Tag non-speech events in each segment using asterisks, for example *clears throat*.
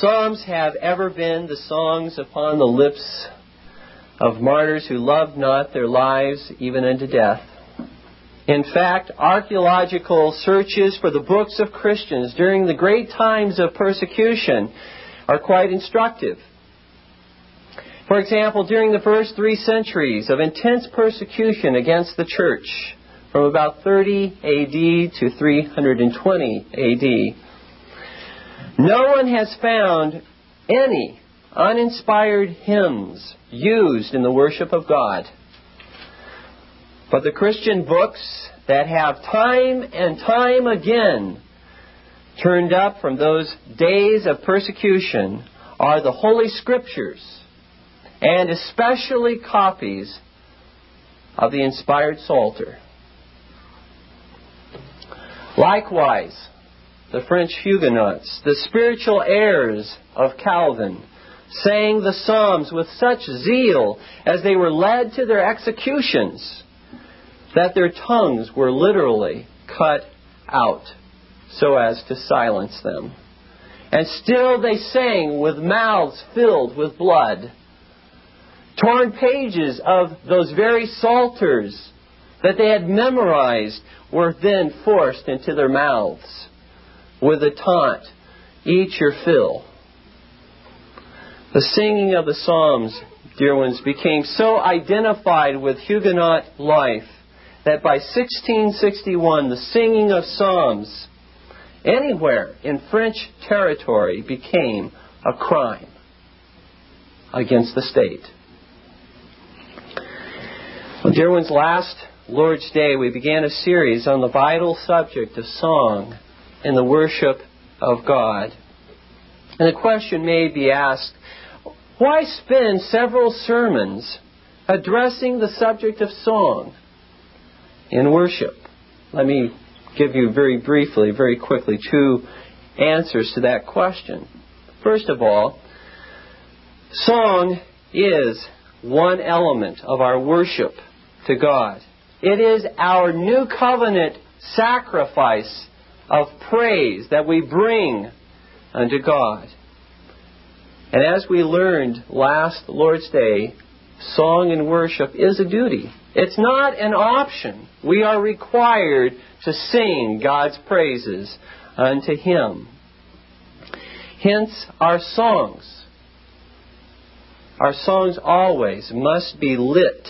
Psalms have ever been the songs upon the lips of martyrs who loved not their lives even unto death. In fact, archaeological searches for the books of Christians during the great times of persecution are quite instructive. For example, during the first three centuries of intense persecution against the church, from about 30 AD to 320 AD, no one has found any uninspired hymns used in the worship of God. But the Christian books that have time and time again turned up from those days of persecution are the Holy Scriptures, and especially copies of the inspired Psalter. Likewise, the French Huguenots, the spiritual heirs of Calvin, sang the Psalms with such zeal as they were led to their executions that their tongues were literally cut out so as to silence them. And still they sang with mouths filled with blood. Torn pages of those very psalters that they had memorized were then forced into their mouths with a taunt, Eat your fill. The singing of the Psalms, dear ones, became so identified with Huguenot life that by 1661 the singing of Psalms anywhere in French territory became a crime against the state. Well, dear ones, last Lord's Day we began a series on the vital subject of song and the worship of God. And the question may be asked why spend several sermons addressing the subject of song? in worship? Let me give you very briefly, very quickly, two answers to that question. First of all, song is one element of our worship to God. It is our new covenant sacrifice of praise that we bring unto God. And as we learned last Lord's Day, song and worship is a duty. It's not an option. We are required to sing God's praises unto Him. Hence, our songs. Our songs always must be lit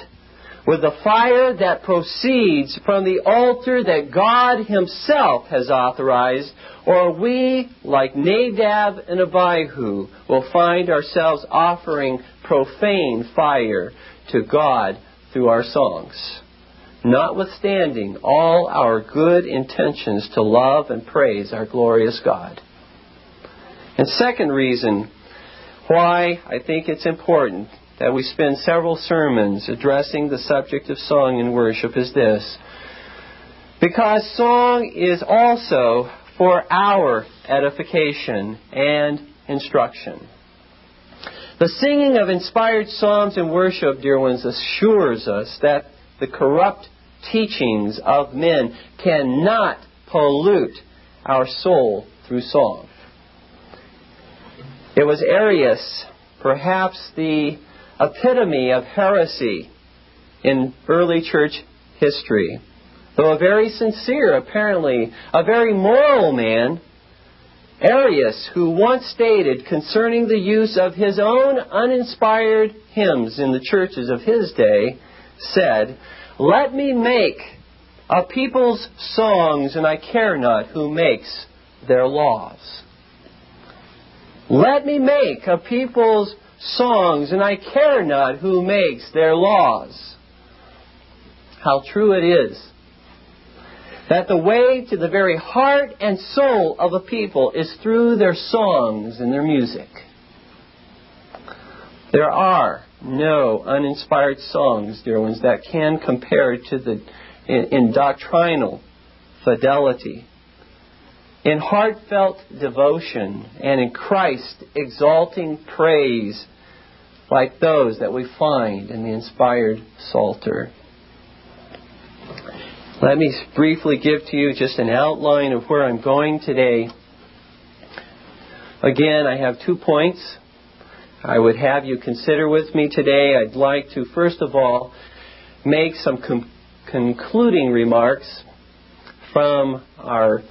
with the fire that proceeds from the altar that God Himself has authorized, or we, like Nadab and Abihu, will find ourselves offering profane fire to God through our songs, notwithstanding all our good intentions to love and praise our glorious God. And second reason why I think it's important that we spend several sermons addressing the subject of song and worship is this. Because song is also for our edification and instruction. The singing of inspired psalms and worship, dear ones, assures us that the corrupt teachings of men cannot pollute our soul through song. It was Arius, perhaps the epitome of heresy in early church history. Though a very sincere, apparently, a very moral man, Arius, who once stated concerning the use of his own uninspired hymns in the churches of his day, said, Let me make a people's songs, and I care not who makes their laws. Let me make a people's songs, and I care not who makes their laws. How true it is that the way to the very heart and soul of a people is through their songs and their music. There are no uninspired songs, dear ones, that can compare to the in, in doctrinal fidelity, in heartfelt devotion, and in Christ exalting praise like those that we find in the inspired Psalter. Let me briefly give to you just an outline of where I'm going today. Again, I have two points I would have you consider with me today. I'd like to, first of all, make some com- concluding remarks from our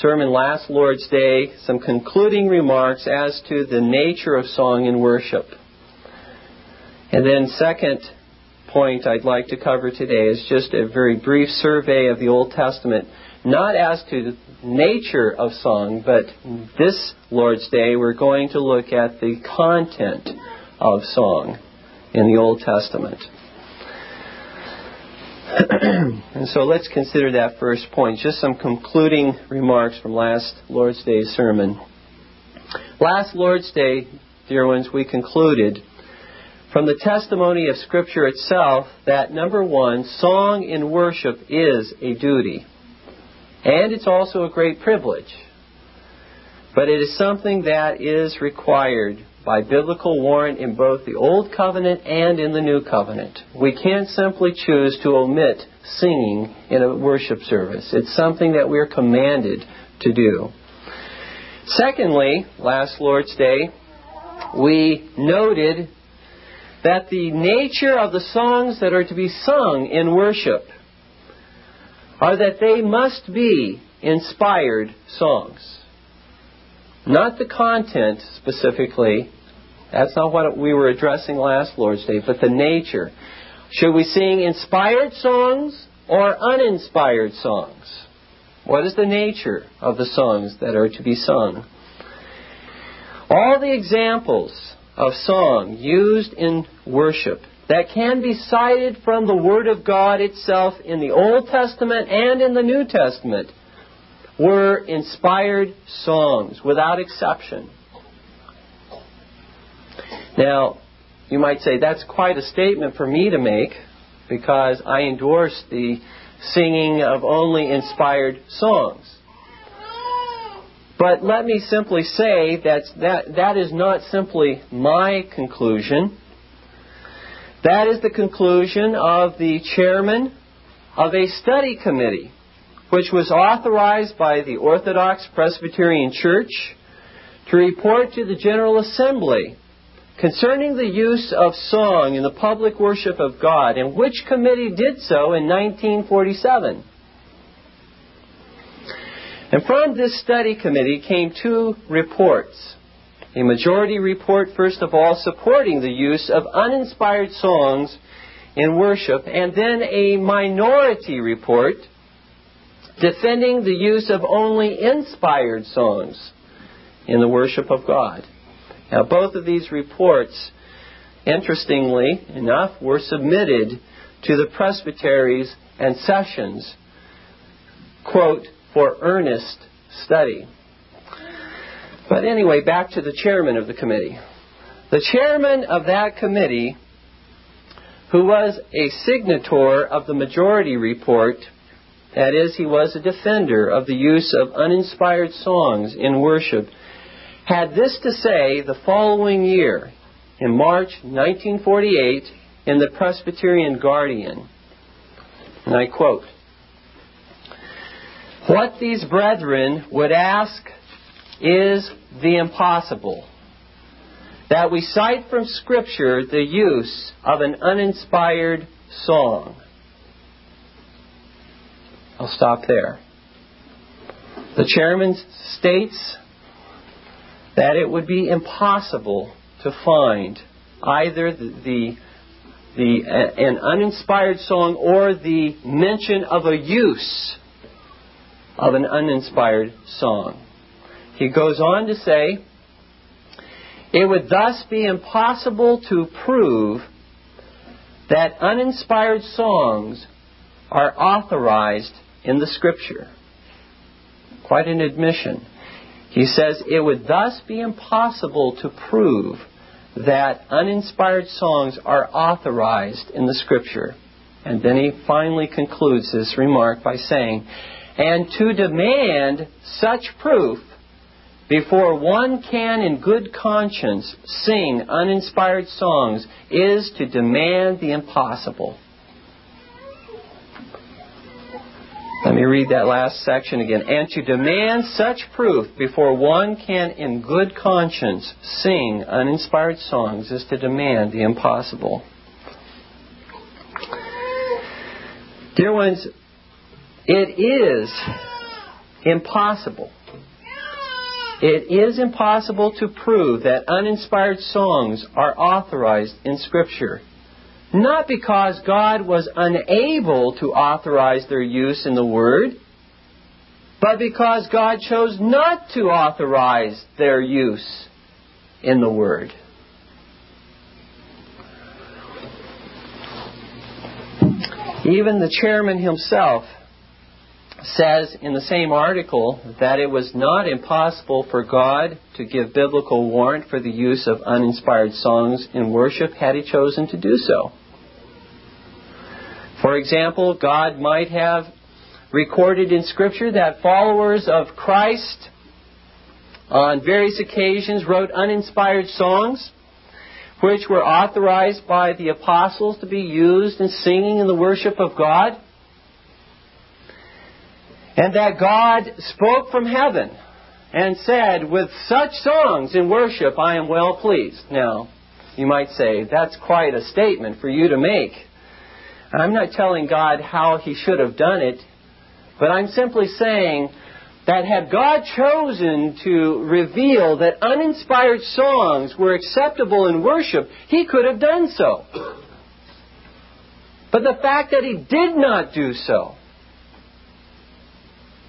sermon last Lord's Day, some concluding remarks as to the nature of song in worship. And then, second point I'd like to cover today is just a very brief survey of the Old Testament, not as to the nature of song, but this Lord's Day we're going to look at the content of song in the Old Testament. *clears throat* and so let's consider that first point. Just some concluding remarks from last Lord's Day sermon. Last Lord's Day, dear ones, we concluded from the testimony of Scripture itself that number one, song in worship is a duty. And it's also a great privilege. But it is something that is required by biblical warrant in both the Old Covenant and in the New Covenant. We can't simply choose to omit singing in a worship service. It's something that we're commanded to do. Secondly, last Lord's Day, we noted that the nature of the songs that are to be sung in worship are that they must be inspired songs. Not the content specifically. That's not what we were addressing last Lord's Day, but the nature. Should we sing inspired songs or uninspired songs? What is the nature of the songs that are to be sung? All the examples of song used in worship that can be cited from the Word of God itself in the Old Testament and in the New Testament were inspired songs without exception. Now, you might say that's quite a statement for me to make because I endorse the singing of only inspired songs. But let me simply say that that, that is not simply my conclusion. That is the conclusion of the chairman of a study committee, which was authorized by the Orthodox Presbyterian Church to report to the General Assembly concerning the use of song in the public worship of God, and which committee did so in 1947. And from this study committee came two reports. A majority report, first of all, supporting the use of uninspired songs in worship, and then a minority report defending the use of only inspired songs in the worship of God. Now, both of these reports, interestingly enough, were submitted to the presbyteries and sessions, quote, for earnest study. But anyway, back to the chairman of the committee. The chairman of that committee, who was a signator of the majority report, that is, he was a defender of the use of uninspired songs in worship, had this to say the following year, in March 1948, in the Presbyterian Guardian. And I quote what these brethren would ask is the impossible. That we cite from Scripture the use of an uninspired song. I'll stop there. The chairman states that it would be impossible to find either the, the, the uh, an uninspired song or the mention of a use of an uninspired song. He goes on to say, it would thus be impossible to prove that uninspired songs are authorized in the Scripture. Quite an admission. He says it would thus be impossible to prove that uninspired songs are authorized in the Scripture. And then he finally concludes this remark by saying, and to demand such proof before one can in good conscience sing uninspired songs is to demand the impossible. Let me read that last section again. And to demand such proof before one can, in good conscience, sing uninspired songs is to demand the impossible. Dear ones, it is impossible. It is impossible to prove that uninspired songs are authorized in Scripture. Not because God was unable to authorize their use in the Word, but because God chose not to authorize their use in the Word. Even the chairman himself says in the same article that it was not impossible for God to give biblical warrant for the use of uninspired songs in worship had he chosen to do so. For example, God might have recorded in Scripture that followers of Christ on various occasions wrote uninspired songs which were authorized by the apostles to be used in singing in the worship of God. And that God spoke from heaven and said, With such songs in worship, I am well pleased. Now, you might say, that's quite a statement for you to make. I'm not telling God how He should have done it, but I'm simply saying that had God chosen to reveal that uninspired songs were acceptable in worship, He could have done so. But the fact that He did not do so,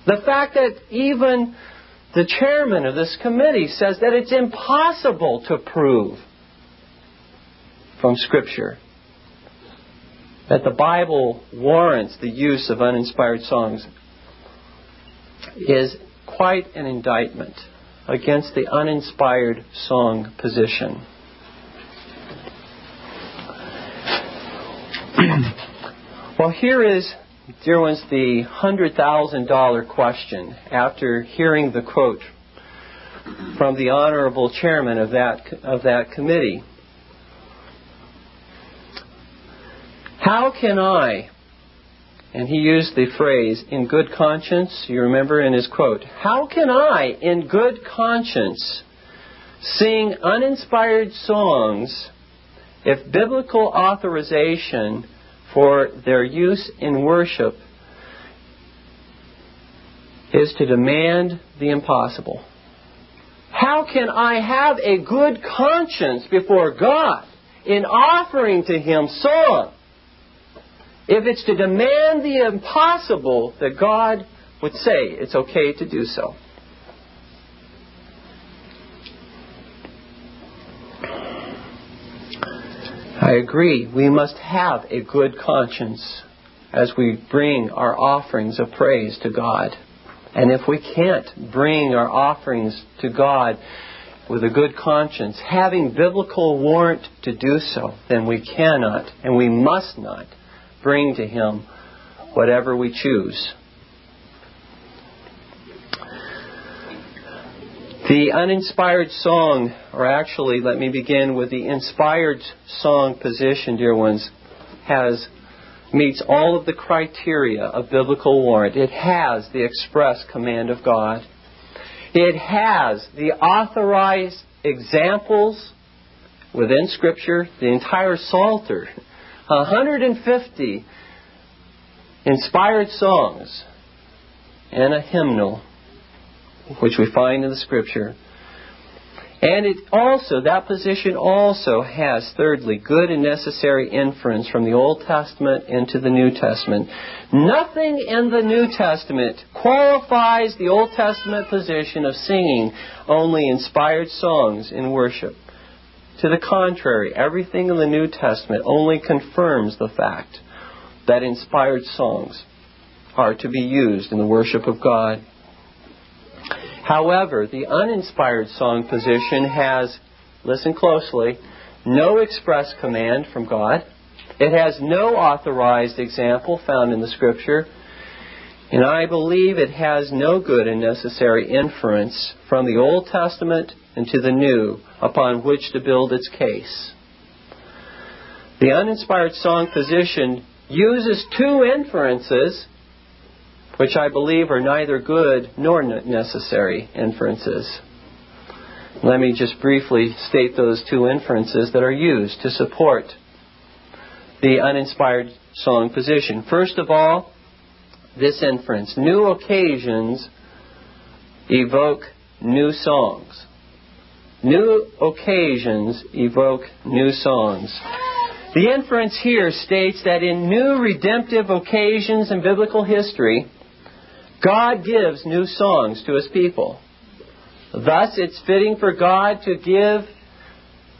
the fact that even the chairman of this committee says that it's impossible to prove from Scripture that the Bible warrants the use of uninspired songs is quite an indictment against the uninspired song position. *clears throat* well, here is, dear ones, the $100,000 question after hearing the quote from the honorable chairman of that, of that committee. How can I, and he used the phrase, in good conscience, you remember in his quote, how can I, in good conscience, sing uninspired songs if biblical authorization for their use in worship is to demand the impossible? How can I have a good conscience before God in offering to Him song if it's to demand the impossible that God would say it's okay to do so. I agree. We must have a good conscience as we bring our offerings of praise to God. And if we can't bring our offerings to God with a good conscience, having biblical warrant to do so, then we cannot and we must not bring to Him whatever we choose. The uninspired song, or actually, let me begin with the inspired song position, dear ones, has meets all of the criteria of biblical warrant. It has the express command of God. It has the authorized examples within Scripture, the entire Psalter 150 inspired songs and a hymnal, which we find in the Scripture. And it also, that position also has, thirdly, good and necessary inference from the Old Testament into the New Testament. Nothing in the New Testament qualifies the Old Testament position of singing only inspired songs in worship. To the contrary, everything in the New Testament only confirms the fact that inspired songs are to be used in the worship of God. However, the uninspired song position has, listen closely, no express command from God. It has no authorized example found in the Scripture. And I believe it has no good and necessary inference from the Old Testament into the new upon which to build its case. The uninspired song position uses two inferences which I believe are neither good nor necessary inferences. Let me just briefly state those two inferences that are used to support the uninspired song position. First of all, this inference new occasions evoke new songs. New occasions evoke new songs. The inference here states that in new redemptive occasions in biblical history, God gives new songs to his people. Thus, it's fitting for God to give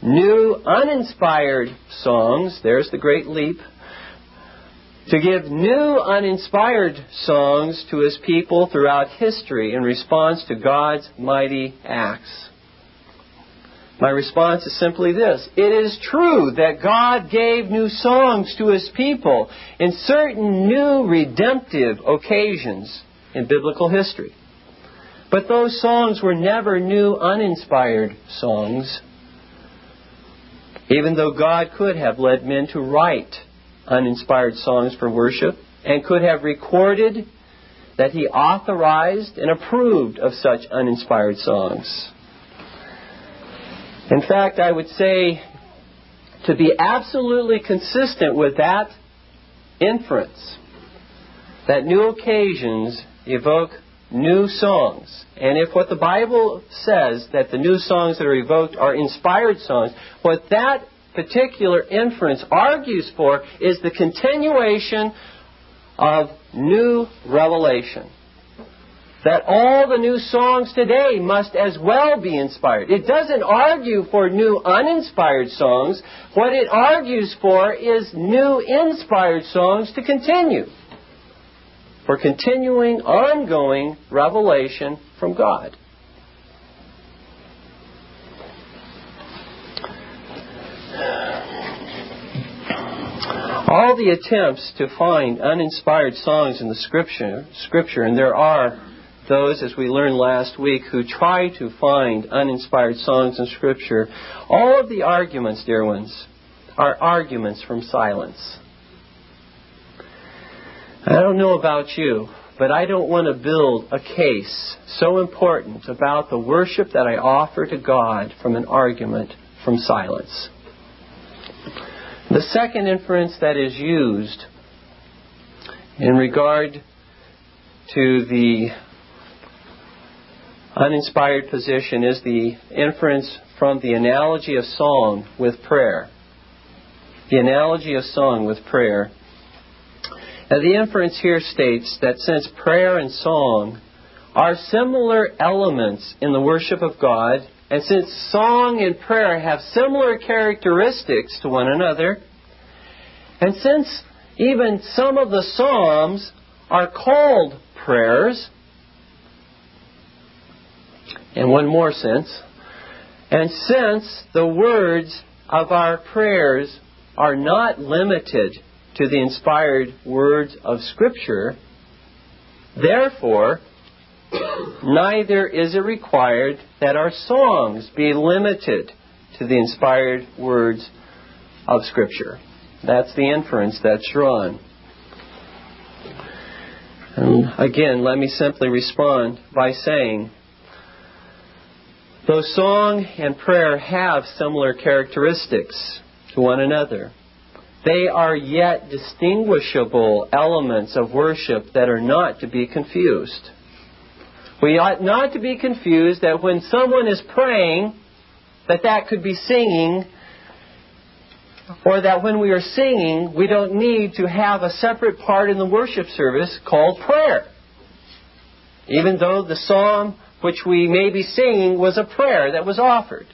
new uninspired songs. There's the great leap. To give new uninspired songs to his people throughout history in response to God's mighty acts. My response is simply this It is true that God gave new songs to his people in certain new redemptive occasions in biblical history. But those songs were never new, uninspired songs. Even though God could have led men to write uninspired songs for worship and could have recorded that He authorized and approved of such uninspired songs. In fact, I would say to be absolutely consistent with that inference, that new occasions evoke new songs. And if what the Bible says that the new songs that are evoked are inspired songs, what that particular inference argues for is the continuation of new revelation. That all the new songs today must as well be inspired. It doesn't argue for new uninspired songs. What it argues for is new inspired songs to continue for continuing, ongoing revelation from God. All the attempts to find uninspired songs in the scripture, scripture, and there are those, as we learned last week, who try to find uninspired songs in Scripture, all of the arguments, dear ones, are arguments from silence. I don't know about you, but I don't want to build a case so important about the worship that I offer to God from an argument from silence. The second inference that is used in regard to the uninspired position is the inference from the analogy of song with prayer. The analogy of song with prayer. Now, the inference here states that since prayer and song are similar elements in the worship of God, and since song and prayer have similar characteristics to one another, and since even some of the Psalms are called prayers, in one more sense, and since the words of our prayers are not limited to the inspired words of Scripture. Therefore, neither is it required that our songs be limited to the inspired words of Scripture. That's the inference that's drawn. And again, let me simply respond by saying, though song and prayer have similar characteristics to one another, they are yet distinguishable elements of worship that are not to be confused. We ought not to be confused that when someone is praying, that that could be singing, or that when we are singing, we don't need to have a separate part in the worship service called prayer. Even though the psalm which we may be singing was a prayer that was offered.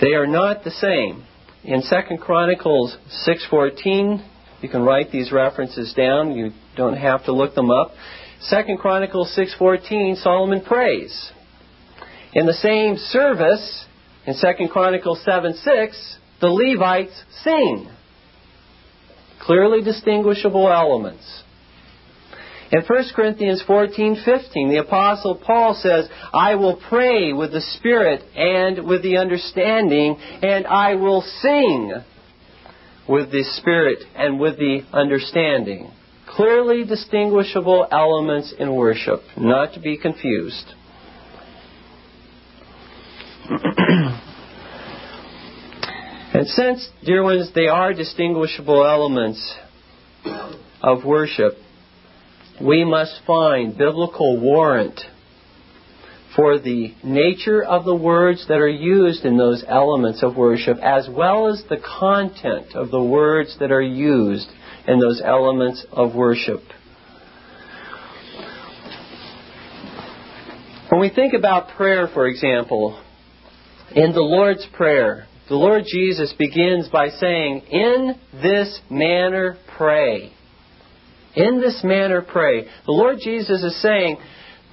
They are not the same in 2 Chronicles 6:14, you can write these references down. You don't have to look them up. Second Chronicles 6:14, Solomon prays. In the same service, in Second Chronicles 7:6, the Levites sing. Clearly distinguishable elements. In 1 Corinthians 14:15, the apostle Paul says, "I will pray with the spirit and with the understanding, and I will sing with the spirit and with the understanding." Clearly distinguishable elements in worship, not to be confused. *clears throat* and since, dear ones, they are distinguishable elements of worship, we must find biblical warrant for the nature of the words that are used in those elements of worship, as well as the content of the words that are used in those elements of worship. When we think about prayer, for example, in the Lord's Prayer, the Lord Jesus begins by saying, In this manner pray. In this manner pray. The Lord Jesus is saying,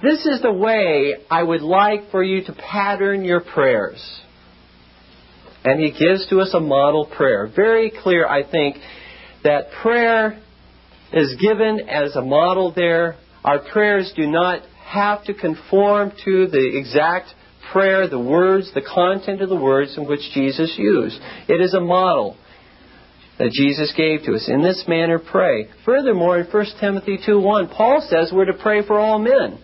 This is the way I would like for you to pattern your prayers. And He gives to us a model prayer. Very clear, I think, that prayer is given as a model there. Our prayers do not have to conform to the exact prayer, the words, the content of the words in which Jesus used. It is a model that Jesus gave to us. In this manner, pray. Furthermore, in 1 Timothy 2:1, Paul says we're to pray for all men.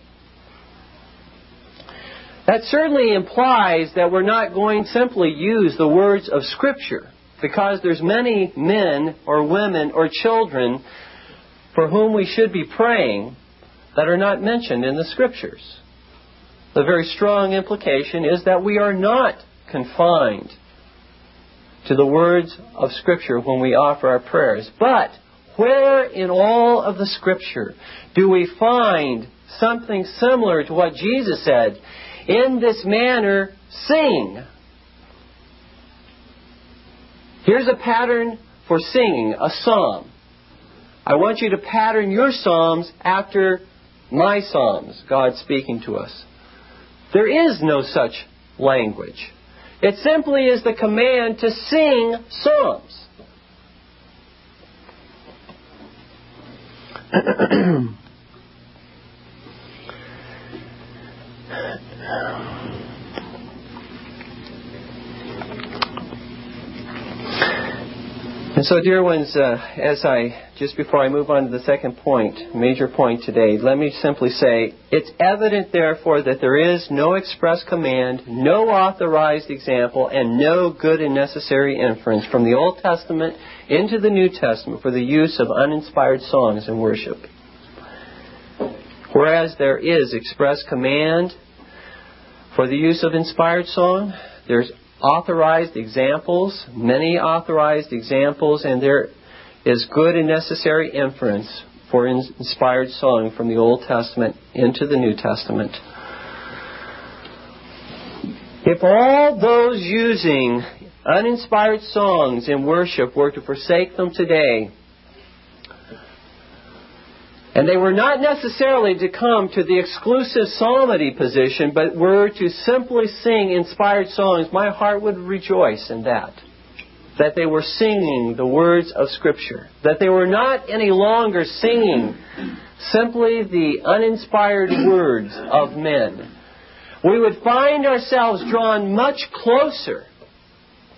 That certainly implies that we're not going simply use the words of Scripture, because there's many men or women or children for whom we should be praying that are not mentioned in the Scriptures. The very strong implication is that we are not confined to the words of Scripture when we offer our prayers. But where in all of the Scripture do we find something similar to what Jesus said? In this manner, sing. Here's a pattern for singing a psalm. I want you to pattern your psalms after my psalms, God speaking to us. There is no such language. It simply is the command to sing psalms. *clears throat* And so, dear ones, uh, as I, just before I move on to the second point, major point today, let me simply say it's evident, therefore, that there is no express command, no authorized example, and no good and necessary inference from the Old Testament into the New Testament for the use of uninspired songs in worship. Whereas there is express command for the use of inspired song, there's authorized examples, many authorized examples, and there is good and necessary inference for inspired song from the Old Testament into the New Testament. If all those using uninspired songs in worship were to forsake them today, and they were not necessarily to come to the exclusive psalmody position, but were to simply sing inspired songs. My heart would rejoice in that. That they were singing the words of Scripture. That they were not any longer singing simply the uninspired words of men. We would find ourselves drawn much closer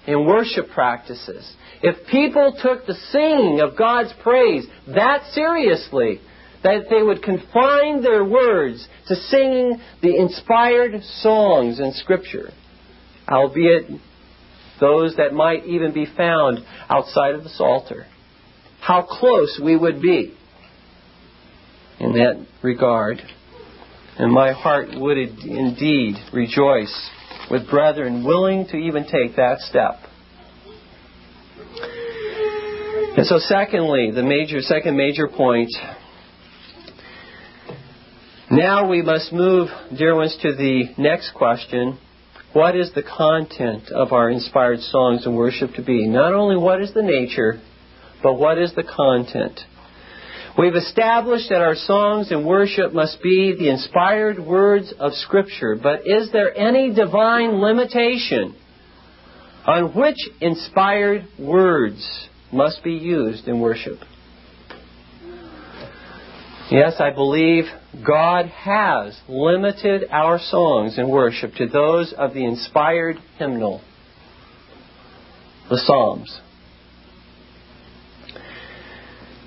in worship practices if people took the singing of God's praise that seriously that they would confine their words to singing the inspired songs in Scripture, albeit those that might even be found outside of the Psalter. How close we would be in that regard. And my heart would indeed rejoice with brethren willing to even take that step. And so, secondly, the major, second major point now we must move, dear ones, to the next question. What is the content of our inspired songs and worship to be? Not only what is the nature, but what is the content? We've established that our songs and worship must be the inspired words of Scripture, but is there any divine limitation on which inspired words must be used in worship? Yes, I believe God has limited our songs in worship to those of the inspired hymnal, the Psalms.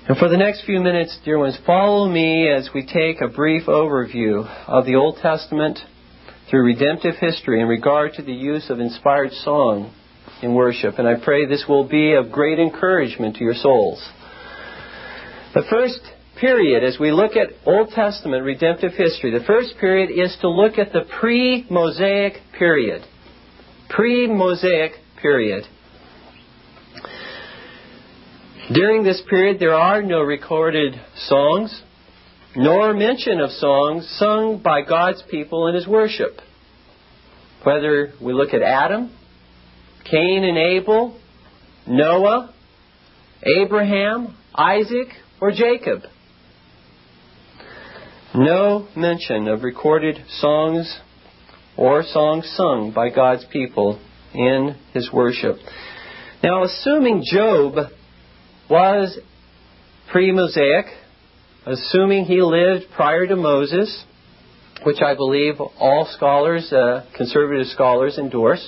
And for the next few minutes, dear ones, follow me as we take a brief overview of the Old Testament through redemptive history in regard to the use of inspired song in worship. And I pray this will be of great encouragement to your souls. The first period, as we look at Old Testament redemptive history, the first period is to look at the pre Mosaic period. Pre Mosaic period. During this period, there are no recorded songs, nor mention of songs sung by God's people in His worship. Whether we look at Adam, Cain and Abel, Noah, Abraham, Isaac, or Jacob. No mention of recorded songs or songs sung by God's people in His worship. Now, assuming Job was pre Mosaic, assuming he lived prior to Moses, which I believe all scholars, uh, conservative scholars, endorse.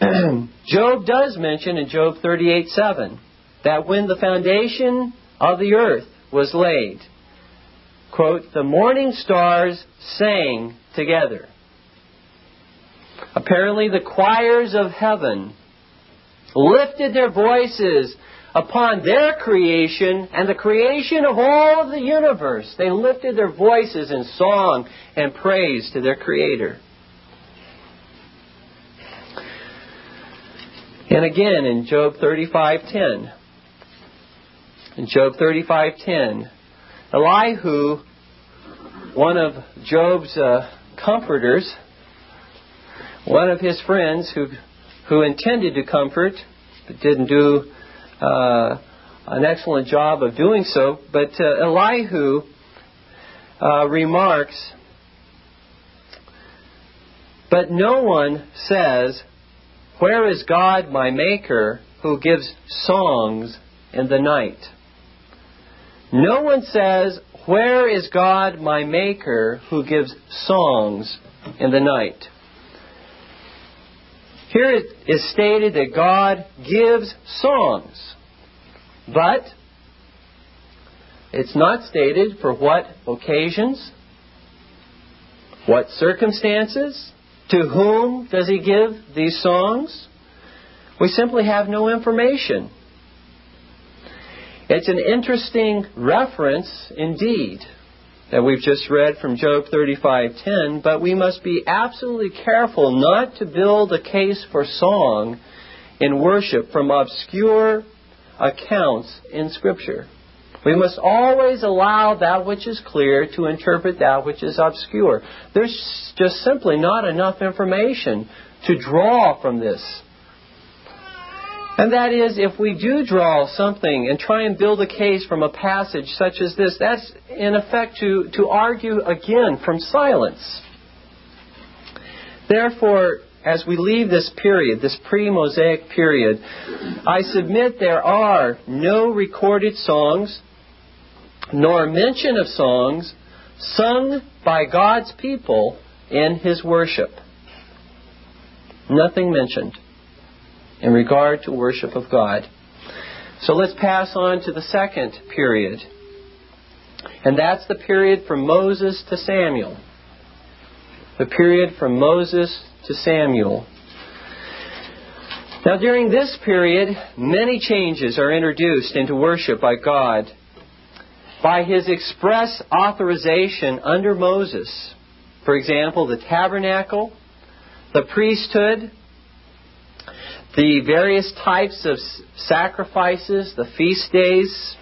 *clears throat* Job does mention in Job 38:7 that when the foundation of the earth was laid, quote, the morning stars sang together. Apparently, the choirs of heaven lifted their voices upon their creation and the creation of all of the universe. They lifted their voices in song and praise to their Creator. And again in Job 35:10. In Job 35:10, Elihu, one of Job's uh, comforters, one of his friends who who intended to comfort but didn't do uh, an excellent job of doing so. But uh, Elihu uh, remarks, But no one says, Where is God my Maker who gives songs in the night? No one says, Where is God my Maker who gives songs in the night? Here it is stated that God gives songs, but it's not stated for what occasions, what circumstances, to whom does He give these songs. We simply have no information. It's an interesting reference indeed that we've just read from Job 35:10, but we must be absolutely careful not to build a case for song in worship from obscure accounts in scripture. We must always allow that which is clear to interpret that which is obscure. There's just simply not enough information to draw from this. And that is, if we do draw something and try and build a case from a passage such as this, that's in effect to, to argue again from silence. Therefore, as we leave this period, this pre Mosaic period, I submit there are no recorded songs, nor mention of songs sung by God's people in His worship. Nothing mentioned in regard to worship of God. So let's pass on to the second period. And that's the period from Moses to Samuel. The period from Moses to Samuel. Now, during this period, many changes are introduced into worship by God by his express authorization under Moses. For example, the tabernacle, the priesthood, the various types of sacrifices, the feast days,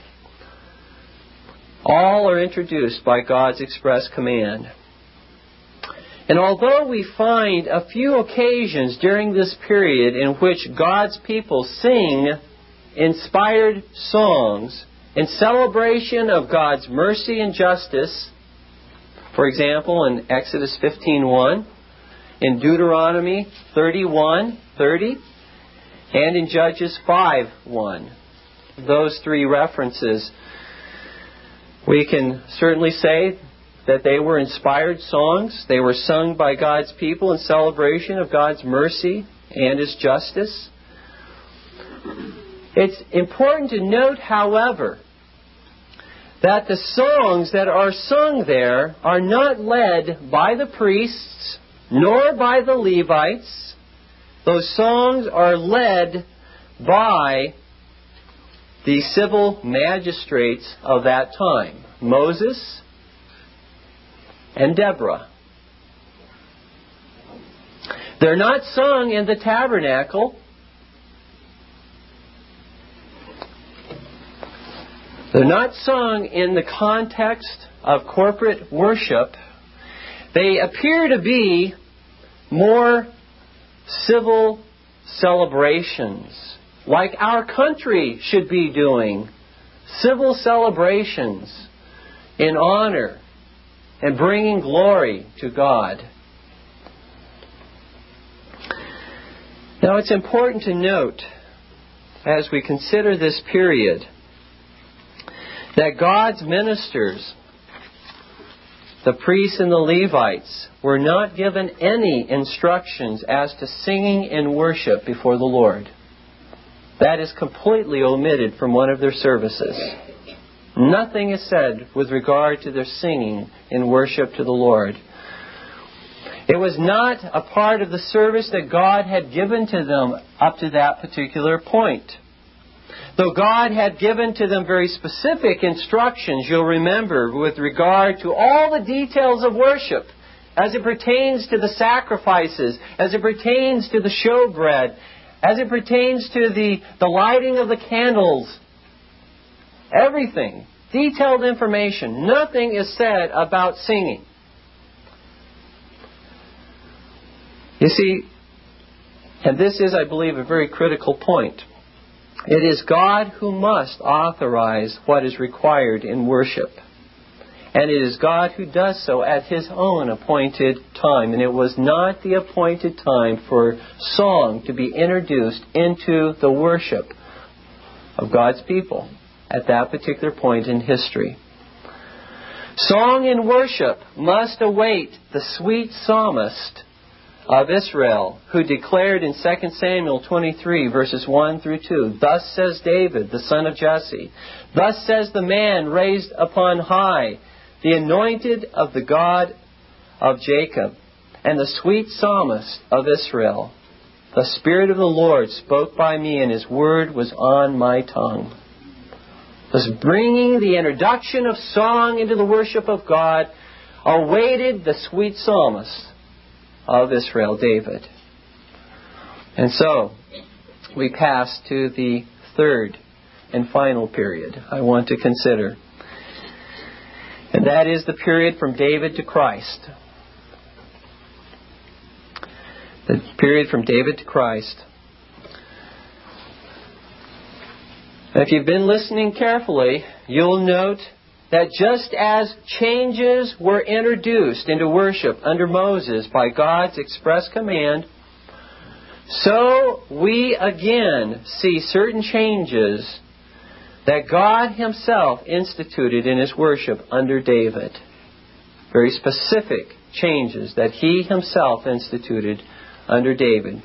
all are introduced by God's express command. And although we find a few occasions during this period in which God's people sing inspired songs in celebration of God's mercy and justice, for example, in Exodus 15:1, in Deuteronomy 31:30, and in Judges 5 1. Those three references, we can certainly say that they were inspired songs. They were sung by God's people in celebration of God's mercy and His justice. It's important to note, however, that the songs that are sung there are not led by the priests nor by the Levites. Those songs are led by the civil magistrates of that time Moses and Deborah. They're not sung in the tabernacle. They're not sung in the context of corporate worship. They appear to be more civil celebrations, like our country should be doing. Civil celebrations in honor and bringing glory to God. Now, it's important to note as we consider this period that God's ministers, the priests and the Levites, were not given any instructions as to singing in worship before the Lord. That is completely omitted from one of their services. Nothing is said with regard to their singing in worship to the Lord. It was not a part of the service that God had given to them up to that particular point. Though God had given to them very specific instructions, you'll remember, with regard to all the details of worship, as it pertains to the sacrifices, as it pertains to the showbread, as it pertains to the, the lighting of the candles, everything, detailed information. Nothing is said about singing. You see, and this is, I believe, a very critical point. It is God who must authorize what is required in worship. And it is God who does so at His own appointed time. And it was not the appointed time for song to be introduced into the worship of God's people at that particular point in history. Song in worship must await the sweet psalmist of Israel, who declared in 2 Samuel 23, verses 1 through 2, Thus says David, the son of Jesse, Thus says the man raised upon high, the anointed of the God of Jacob, and the sweet psalmist of Israel. The Spirit of the Lord spoke by me, and His word was on my tongue. Thus, bringing the introduction of song into the worship of God awaited the sweet psalmist of Israel, David. And so, we pass to the third and final period I want to consider. And that is the period from David to Christ. The period from David to Christ. if you've been listening carefully, you'll note that just as changes were introduced into worship under Moses by God's express command, so we again see certain changes that God Himself instituted in His worship under David. Very specific changes that He Himself instituted under David.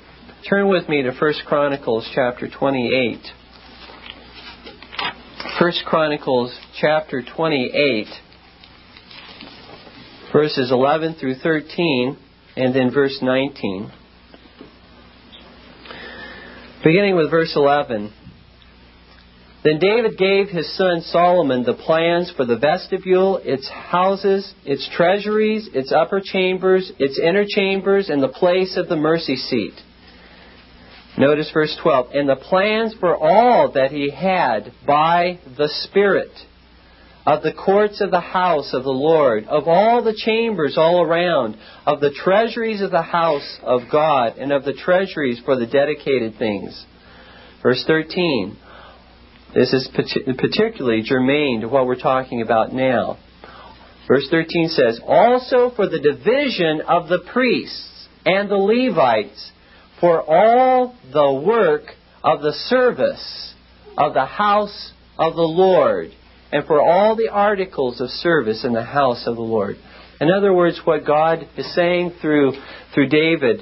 Turn with me to 1 Chronicles chapter 28. 1 Chronicles chapter 28, verses 11 through 13, and then verse 19. Beginning with verse 11. Then David gave his son Solomon the plans for the vestibule, its houses, its treasuries, its upper chambers, its inner chambers, and the place of the mercy seat Notice verse 12. And the plans for all that he had by the Spirit of the courts of the house of the Lord, of all the chambers all around, of the treasuries of the house of God, and of the treasuries for the dedicated things. Verse 13. This is particularly germane to what we're talking about now. Verse 13 says, Also for the division of the priests and the Levites for all the work of the service of the house of the Lord, and for all the articles of service in the house of the Lord. In other words, what God is saying through, through David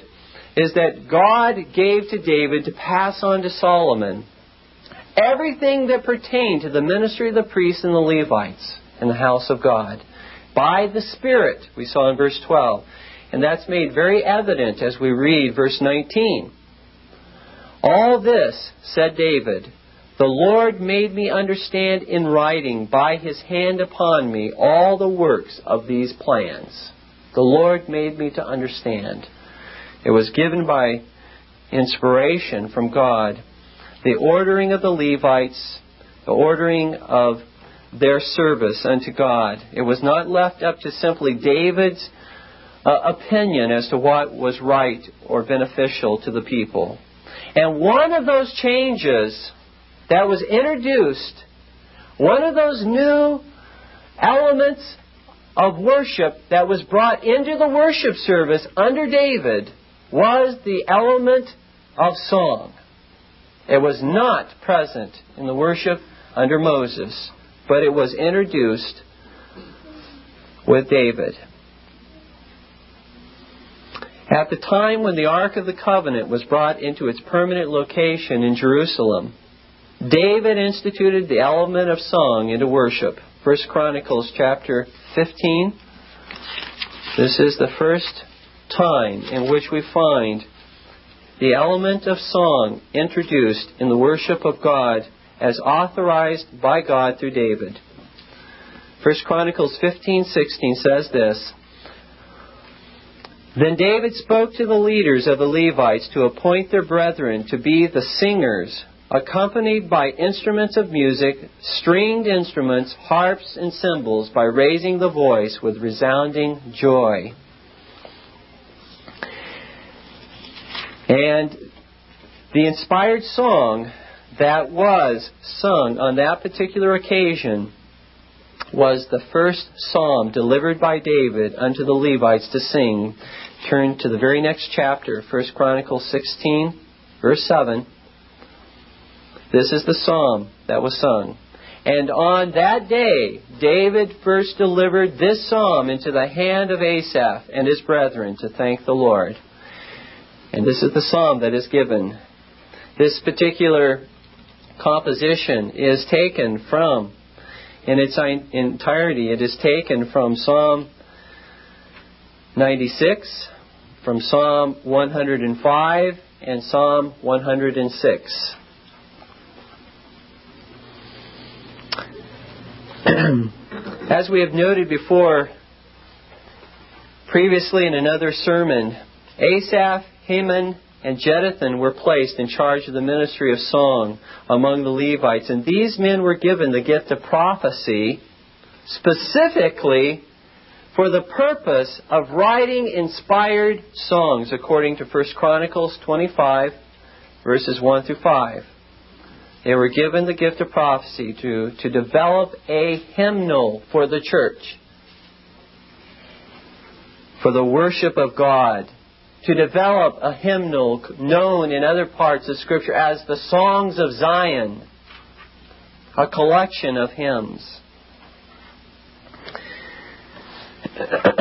is that God gave to David to pass on to Solomon everything that pertained to the ministry of the priests and the Levites in the house of God by the Spirit, we saw in verse 12. And that's made very evident as we read verse 19. All this, said David, the Lord made me understand in writing by his hand upon me all the works of these plans. The Lord made me to understand. It was given by inspiration from God. The ordering of the Levites, the ordering of their service unto God. It was not left up to simply David's uh, opinion as to what was right or beneficial to the people. And one of those changes that was introduced, one of those new elements of worship that was brought into the worship service under David was the element of song. It was not present in the worship under Moses, but it was introduced with David. At the time when the Ark of the Covenant was brought into its permanent location in Jerusalem, David instituted the element of song into worship. 1 Chronicles chapter 15. This is the first time in which we find the element of song introduced in the worship of God as authorized by God through David. 1 Chronicles 15:16 says this: Then David spoke to the leaders of the Levites to appoint their brethren to be the singers accompanied by instruments of music, stringed instruments, harps, and cymbals, by raising the voice with resounding joy. And the inspired song that was sung on that particular occasion was the first psalm delivered by David unto the Levites to sing. Turn to the very next chapter, 1 Chronicles 16, verse 7. This is the psalm that was sung. And on that day, David first delivered this psalm into the hand of Asaph and his brethren to thank the Lord. And this is the psalm that is given. This particular composition is taken from, in its entirety, it is taken from Psalm 96, from Psalm 105, and Psalm 106. *clears throat* As we have noted before, previously in another sermon, Asaph, Heman, and Jeduthun were placed in charge of the ministry of song among the Levites, and these men were given the gift of prophecy specifically for the purpose of writing inspired songs according to 1 Chronicles 25 verses 1 through 5. They were given the gift of prophecy to, to develop a hymnal for the church, for the worship of God, to develop a hymnal known in other parts of Scripture as the Songs of Zion, a collection of hymns. *clears throat*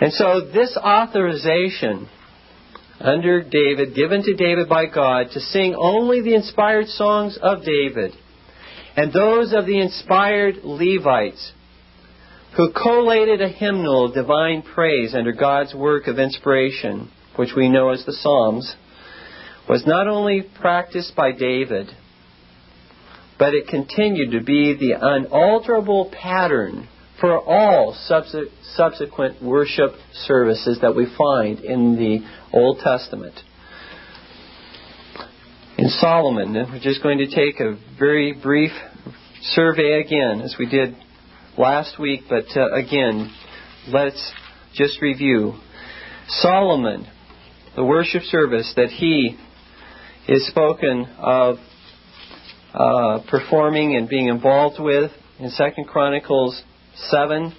and so this authorization under David, given to David by God, to sing only the inspired songs of David and those of the inspired Levites who collated a hymnal of divine praise under God's work of inspiration, which we know as the Psalms, was not only practiced by David, but it continued to be the unalterable pattern for all subsequent worship services that we find in the Old Testament. In Solomon, we're just going to take a very brief survey again, as we did last week, but uh, again, let's just review. Solomon, the worship service that he is spoken of uh, performing and being involved with in Second Chronicles 7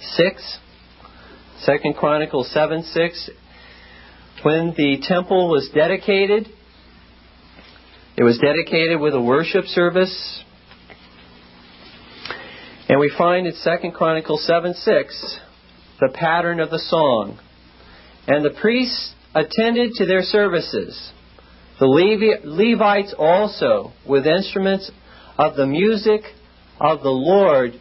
6. 2 Chronicles 7 6. When the temple was dedicated, it was dedicated with a worship service. And we find in 2 Chronicles 7 6 the pattern of the song. And the priests attended to their services The Levi- Levites also, with instruments of the music of the Lord,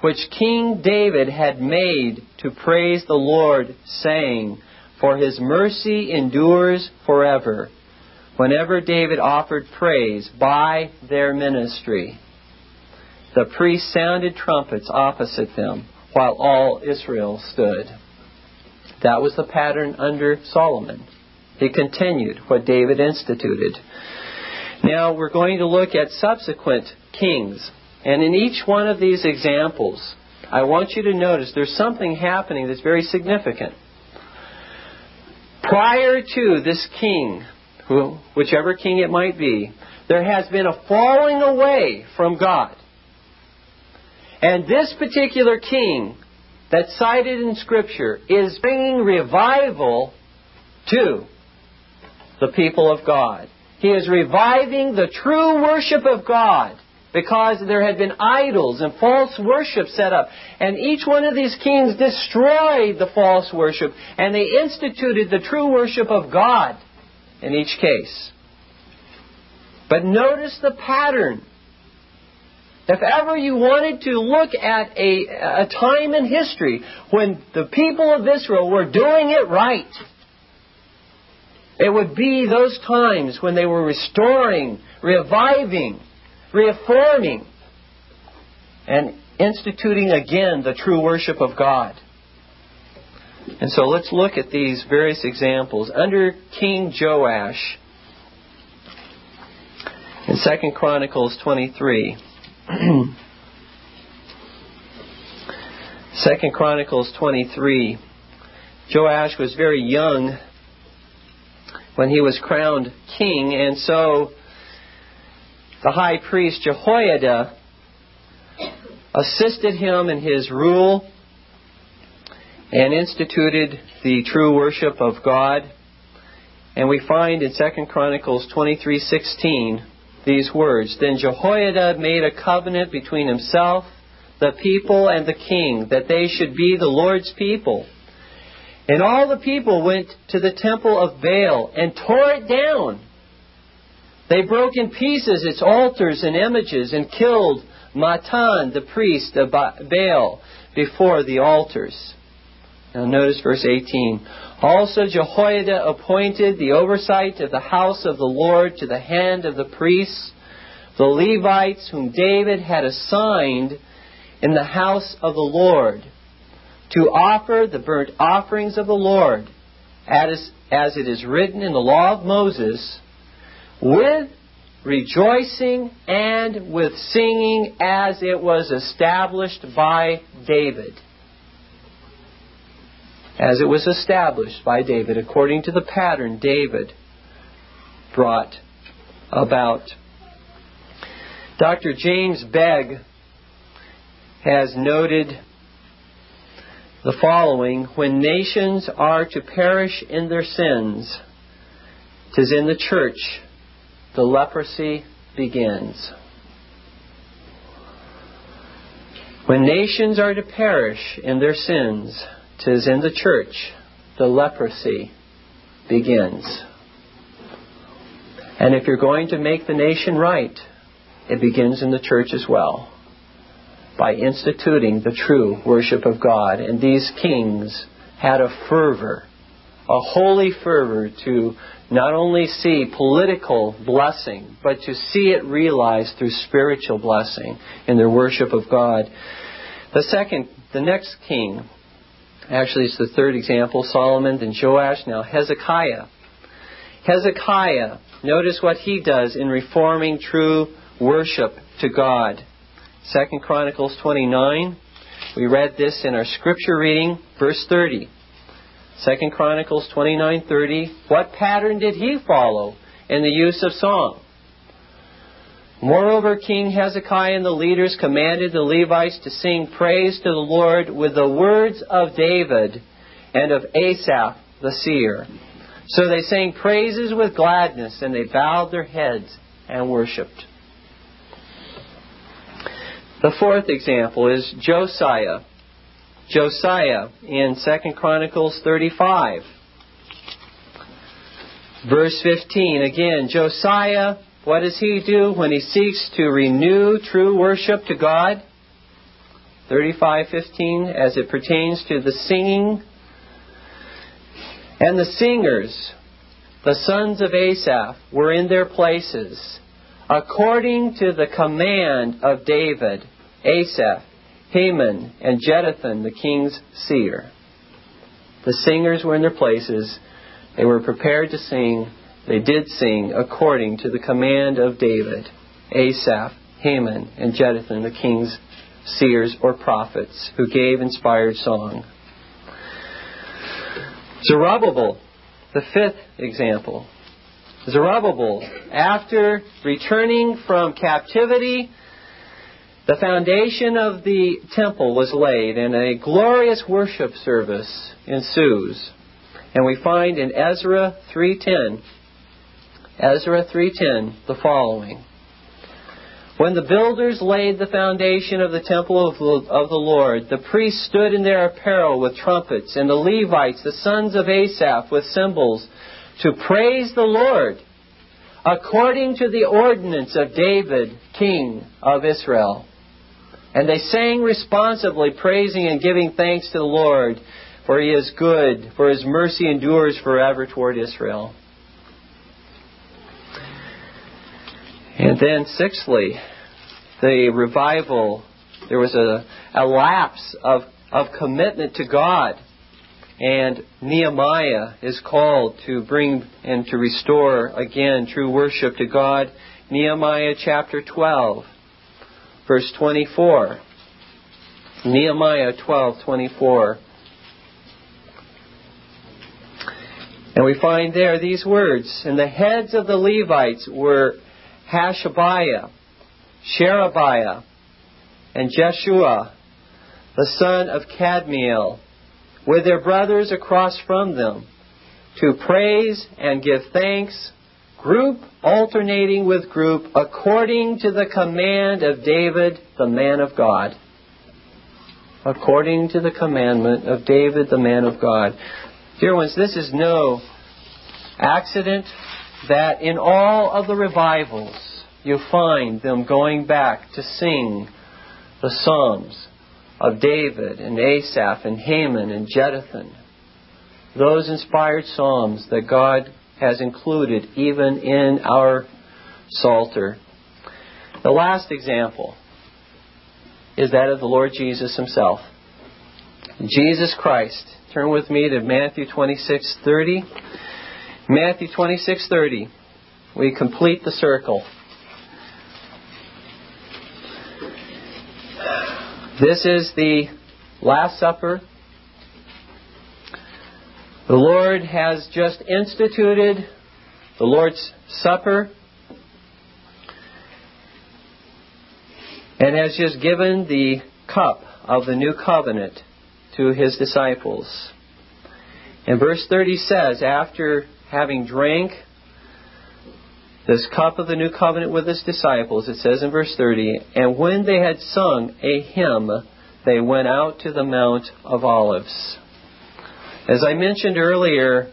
which King David had made to praise the Lord, saying, For his mercy endures forever. Whenever David offered praise by their ministry, the priests sounded trumpets opposite them, while all Israel stood. That was the pattern under Solomon. He continued what David instituted. Now we're going to look at subsequent kings. And in each one of these examples, I want you to notice there's something happening that's very significant. Prior to this king, whichever king it might be, there has been a falling away from God. And this particular king that's cited in Scripture is bringing revival to the people of God. He is reviving the true worship of God because there had been idols and false worship set up. And each one of these kings destroyed the false worship and they instituted the true worship of God in each case. But notice the pattern. If ever you wanted to look at a, a time in history when the people of Israel were doing it right, it would be those times when they were restoring, reviving, reforming, and instituting again the true worship of God. And so let's look at these various examples. Under King Joash, in 2 Chronicles 23, *clears throat* 2 Chronicles 23, Joash was very young when he was crowned king, and so the high priest Jehoiada assisted him in his rule and instituted the true worship of God. And we find in 2 Chronicles 23:16 these words, Then Jehoiada made a covenant between himself, the people, and the king, that they should be the Lord's people and all the people went to the temple of Baal and tore it down. They broke in pieces its altars and images and killed Mattan, the priest of Baal, before the altars. Now notice verse 18. Also Jehoiada appointed the oversight of the house of the Lord to the hand of the priests, the Levites whom David had assigned in the house of the Lord to offer the burnt offerings of the Lord, as, as it is written in the law of Moses, with rejoicing and with singing as it was established by David. As it was established by David, according to the pattern David brought about. Dr. James Begg has noted the following When nations are to perish in their sins, tis in the church the leprosy begins. When nations are to perish in their sins, tis in the church the leprosy begins. And if you're going to make the nation right, it begins in the church as well by instituting the true worship of God. And these kings had a fervor, a holy fervor to not only see political blessing, but to see it realized through spiritual blessing in their worship of God. The second, the next king, actually it's the third example, Solomon, then Joash, now Hezekiah. Hezekiah, notice what he does in reforming true worship to God. Second Chronicles 29. We read this in our scripture reading, verse 30. Second Chronicles 29:30. What pattern did he follow in the use of song? Moreover, King Hezekiah and the leaders commanded the Levites to sing praise to the Lord with the words of David and of Asaph the seer. So they sang praises with gladness, and they bowed their heads and worshipped. The fourth example is Josiah. Josiah in 2 Chronicles 35. Verse 15, again, Josiah, what does he do when he seeks to renew true worship to God? 35:15 as it pertains to the singing and the singers the sons of Asaph were in their places according to the command of David Asaph Heman and Jeduthun the king's seer the singers were in their places they were prepared to sing they did sing according to the command of David Asaph Heman, and Jeduthun the king's seers, or prophets who gave inspired song. Zerubbabel, the fifth example. Zerubbabel, after returning from captivity, the foundation of the temple was laid and a glorious worship service ensues. And we find in Ezra 3:10 Ezra 3:10 the following when the builders laid the foundation of the temple of the, of the Lord, the priests stood in their apparel with trumpets, and the Levites, the sons of Asaph, with cymbals, to praise the Lord, according to the ordinance of David, king of Israel. And they sang responsively, praising and giving thanks to the Lord, for he is good, for his mercy endures forever toward Israel. And then, sixthly, the revival, there was a, a lapse of, of commitment to God. And Nehemiah is called to bring and to restore again true worship to God. Nehemiah chapter 12, verse 24. Nehemiah 12:24. And we find there these words, and the heads of the Levites were Hashabiah, Sherebiah, and Jeshua, the son of Kadmiel, with their brothers across from them, to praise and give thanks, group alternating with group, according to the command of David, the man of God. According to the commandment of David, the man of God. Dear ones, this is no accident that in all of the revivals you find them going back to sing the Psalms of David and Asaph and Heman and Jeduthun. Those inspired Psalms that God has included even in our Psalter. The last example is that of the Lord Jesus Himself. Jesus Christ. Turn with me to Matthew 26:30. Matthew 26:30. We complete the circle. This is the Last Supper. The Lord has just instituted the Lord's Supper and has just given the cup of the new covenant to his disciples. And verse 30 says, after having drank this cup of the new covenant with his disciples, it says in verse 30, and when they had sung a hymn, they went out to the Mount of Olives. As I mentioned earlier,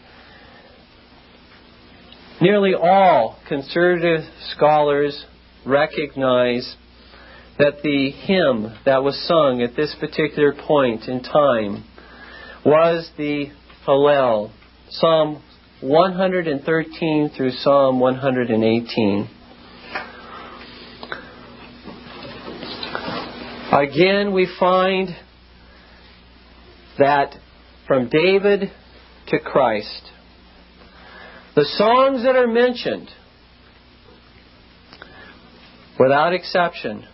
nearly all conservative scholars recognize that the hymn that was sung at this particular point in time was the Hallel, Psalm 113 through Psalm 118. Again, we find that from David to Christ, the songs that are mentioned, without exception,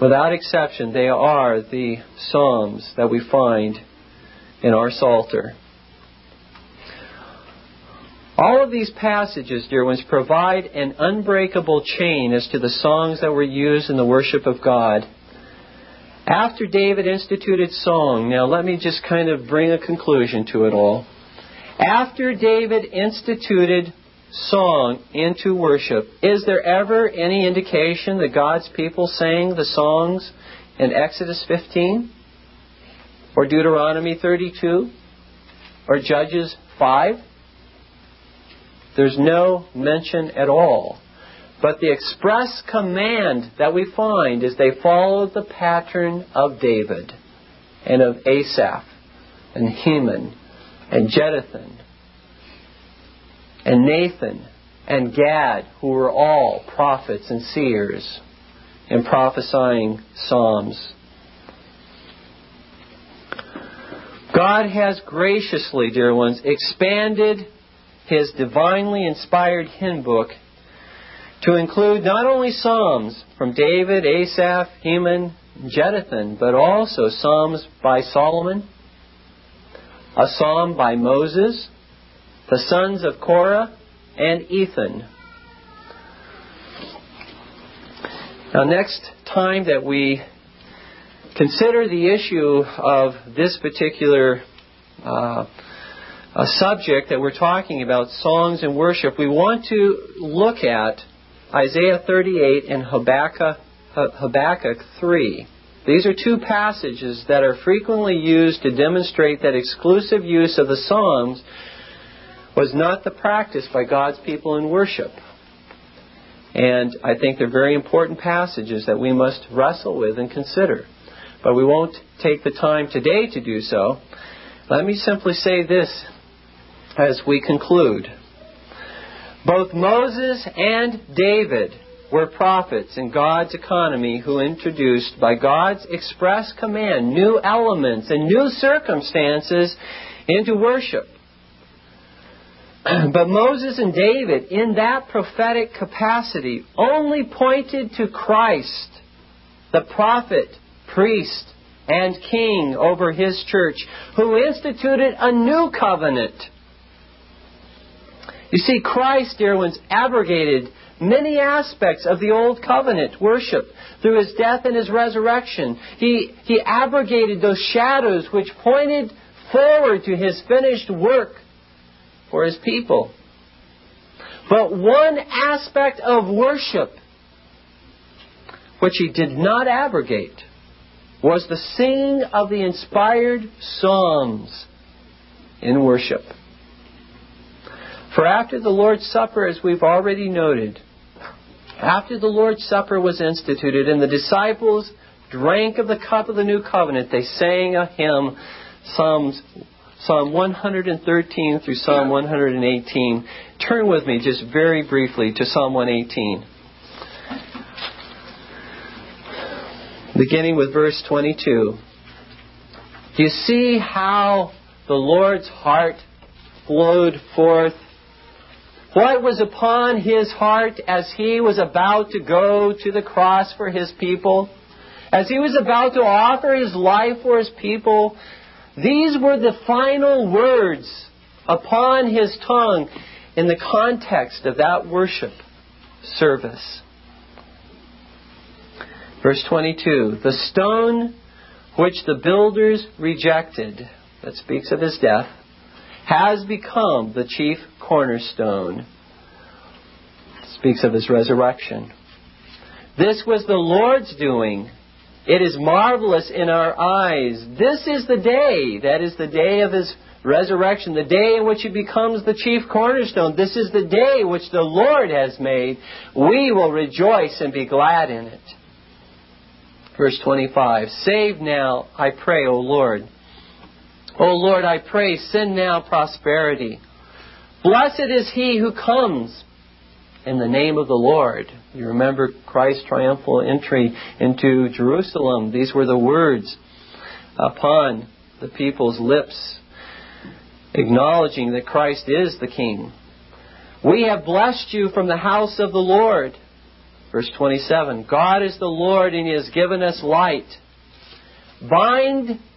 without exception, they are the Psalms that we find in our Psalter. All of these passages, dear ones, provide an unbreakable chain as to the songs that were used in the worship of God. After David instituted song, now let me just kind of bring a conclusion to it all. After David instituted song into worship, is there ever any indication that God's people sang the songs in Exodus 15? Or Deuteronomy 32? or Judges 5? There's no mention at all. But the express command that we find is they followed the pattern of David and of Asaph and Heman and Jeduthun and Nathan and Gad, who were all prophets and seers and prophesying psalms. God has graciously, dear ones, expanded his divinely inspired hymn book to include not only psalms from David, Asaph, Heman, Jeduthun, but also psalms by Solomon, a psalm by Moses, the sons of Korah, and Ethan. Now, next time that we consider the issue of this particular uh, subject that we're talking about, songs and worship, we want to look at Isaiah 38 and Habakkuk, Habakkuk 3. These are two passages that are frequently used to demonstrate that exclusive use of the Psalms was not the practice by God's people in worship. And I think they're very important passages that we must wrestle with and consider. But we won't take the time today to do so. Let me simply say this as we conclude. Both Moses and David were prophets in God's economy who introduced, by God's express command, new elements and new circumstances into worship. *clears throat* But Moses and David, in that prophetic capacity, only pointed to Christ, the prophet, priest, and king over his church, who instituted a new covenant. You see, Christ, dear ones, abrogated many aspects of the old covenant worship through his death and his resurrection. He, he abrogated those shadows which pointed forward to his finished work for his people. But one aspect of worship which he did not abrogate was the singing of the inspired psalms in worship. For after the Lord's Supper, as we've already noted, after the Lord's Supper was instituted and the disciples drank of the cup of the new covenant, they sang a hymn, Psalms Psalm 113 through Psalm 118. Turn with me just very briefly to Psalm 118. Beginning with verse 22. Do you see how the Lord's heart flowed forth? What was upon his heart as he was about to go to the cross for his people? As he was about to offer his life for his people, these were the final words upon his tongue in the context of that worship service. Verse 22 The stone which the builders rejected, that speaks of his death, has become the chief cornerstone. Speaks of his resurrection. This was the Lord's doing it is marvelous in our eyes. This is the day, that is the day of his resurrection, the day in which he becomes the chief cornerstone. This is the day which the Lord has made. We will rejoice and be glad in it. Verse 25 Save now, I pray, O Lord. O Lord, I pray, send now prosperity. Blessed is he who comes in the name of the Lord. You remember Christ's triumphal entry into Jerusalem. These were the words upon the people's lips, acknowledging that Christ is the King. We have blessed you from the house of the Lord. Verse 27 God is the Lord, and He has given us light. Bind